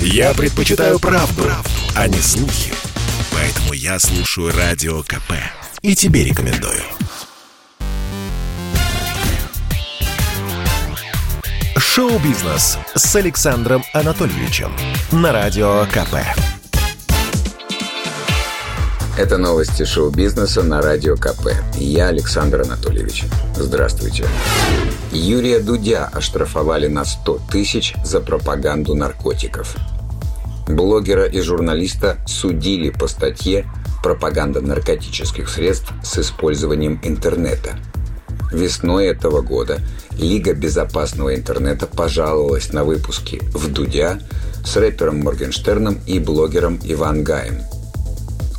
Я предпочитаю правду, правду, а не слухи. Поэтому я слушаю Радио КП. И тебе рекомендую. Шоу-бизнес с Александром Анатольевичем на Радио КП. Это новости шоу-бизнеса на Радио КП. Я Александр Анатольевич. Здравствуйте. Юрия Дудя оштрафовали на 100 тысяч за пропаганду наркотиков. Блогера и журналиста судили по статье «Пропаганда наркотических средств с использованием интернета». Весной этого года Лига безопасного интернета пожаловалась на выпуски в Дудя с рэпером Моргенштерном и блогером Иван Гаем –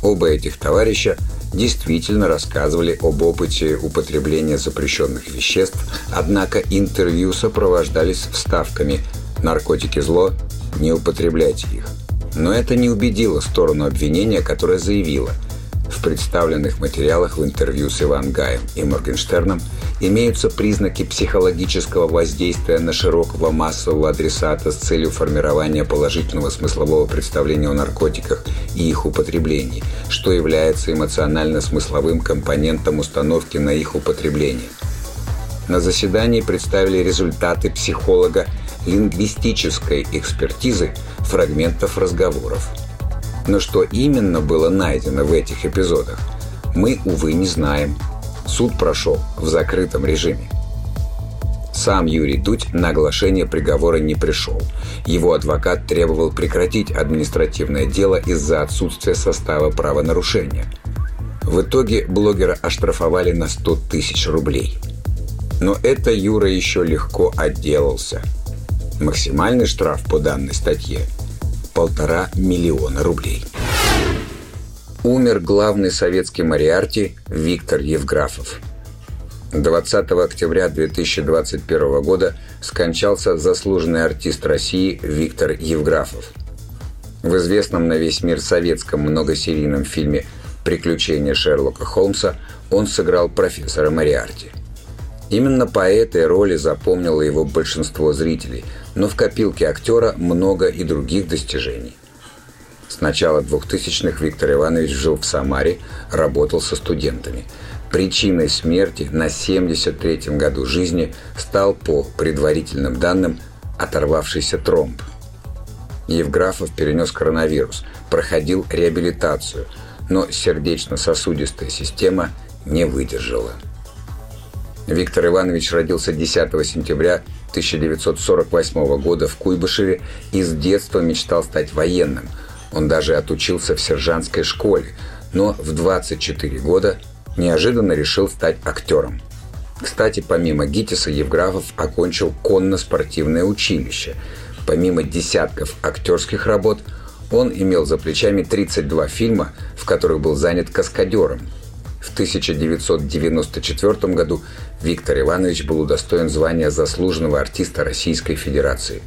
Оба этих товарища действительно рассказывали об опыте употребления запрещенных веществ, однако интервью сопровождались вставками «наркотики зло, не употребляйте их». Но это не убедило сторону обвинения, которая заявила – в представленных материалах в интервью с Иван Гаем и Моргенштерном имеются признаки психологического воздействия на широкого массового адресата с целью формирования положительного смыслового представления о наркотиках и их употреблении, что является эмоционально-смысловым компонентом установки на их употребление. На заседании представили результаты психолога лингвистической экспертизы фрагментов разговоров – но что именно было найдено в этих эпизодах, мы, увы, не знаем. Суд прошел в закрытом режиме. Сам Юрий Дудь на оглашение приговора не пришел. Его адвокат требовал прекратить административное дело из-за отсутствия состава правонарушения. В итоге блогера оштрафовали на 100 тысяч рублей. Но это Юра еще легко отделался. Максимальный штраф по данной статье – полтора миллиона рублей. Умер главный советский мариарти Виктор Евграфов. 20 октября 2021 года скончался заслуженный артист России Виктор Евграфов. В известном на весь мир советском многосерийном фильме «Приключения Шерлока Холмса» он сыграл профессора Мариарти. Именно по этой роли запомнило его большинство зрителей, но в копилке актера много и других достижений. С начала 2000-х Виктор Иванович жил в Самаре, работал со студентами. Причиной смерти на 73-м году жизни стал, по предварительным данным, оторвавшийся тромб. Евграфов перенес коронавирус, проходил реабилитацию, но сердечно-сосудистая система не выдержала – Виктор Иванович родился 10 сентября 1948 года в Куйбышеве и с детства мечтал стать военным. Он даже отучился в сержантской школе, но в 24 года неожиданно решил стать актером. Кстати, помимо ГИТИСа, Евграфов окончил конно-спортивное училище. Помимо десятков актерских работ, он имел за плечами 32 фильма, в которых был занят каскадером – в 1994 году Виктор Иванович был удостоен звания заслуженного артиста Российской Федерации.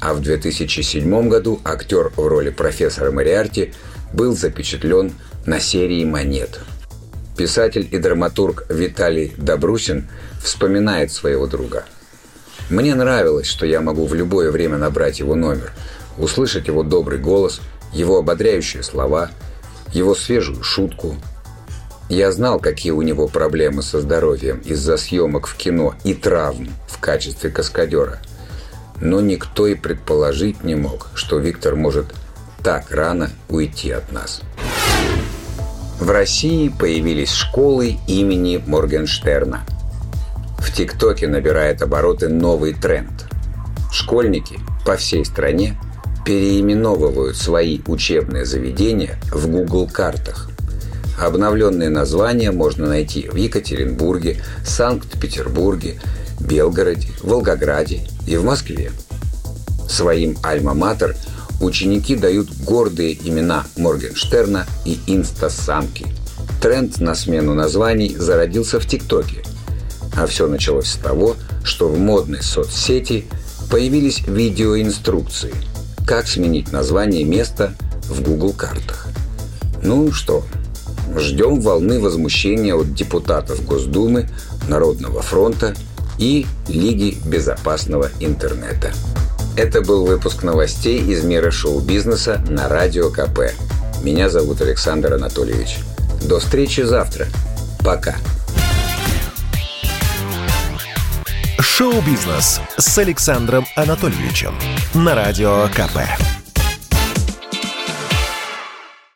А в 2007 году актер в роли профессора Мариарти был запечатлен на серии «Монет». Писатель и драматург Виталий Добрусин вспоминает своего друга. «Мне нравилось, что я могу в любое время набрать его номер, услышать его добрый голос, его ободряющие слова, его свежую шутку, я знал, какие у него проблемы со здоровьем из-за съемок в кино и травм в качестве каскадера. Но никто и предположить не мог, что Виктор может так рано уйти от нас. В России появились школы имени Моргенштерна. В ТикТоке набирает обороты новый тренд. Школьники по всей стране переименовывают свои учебные заведения в Google картах – Обновленные названия можно найти в Екатеринбурге, Санкт-Петербурге, Белгороде, Волгограде и в Москве. Своим альма-матер ученики дают гордые имена Моргенштерна и Инстасамки. Тренд на смену названий зародился в ТикТоке. А все началось с того, что в модной соцсети появились видеоинструкции, как сменить название места в Google картах. Ну что, Ждем волны возмущения от депутатов Госдумы, Народного фронта и Лиги безопасного интернета. Это был выпуск новостей из мира шоу-бизнеса на Радио КП. Меня зовут Александр Анатольевич. До встречи завтра. Пока. Шоу-бизнес с Александром Анатольевичем на Радио КП.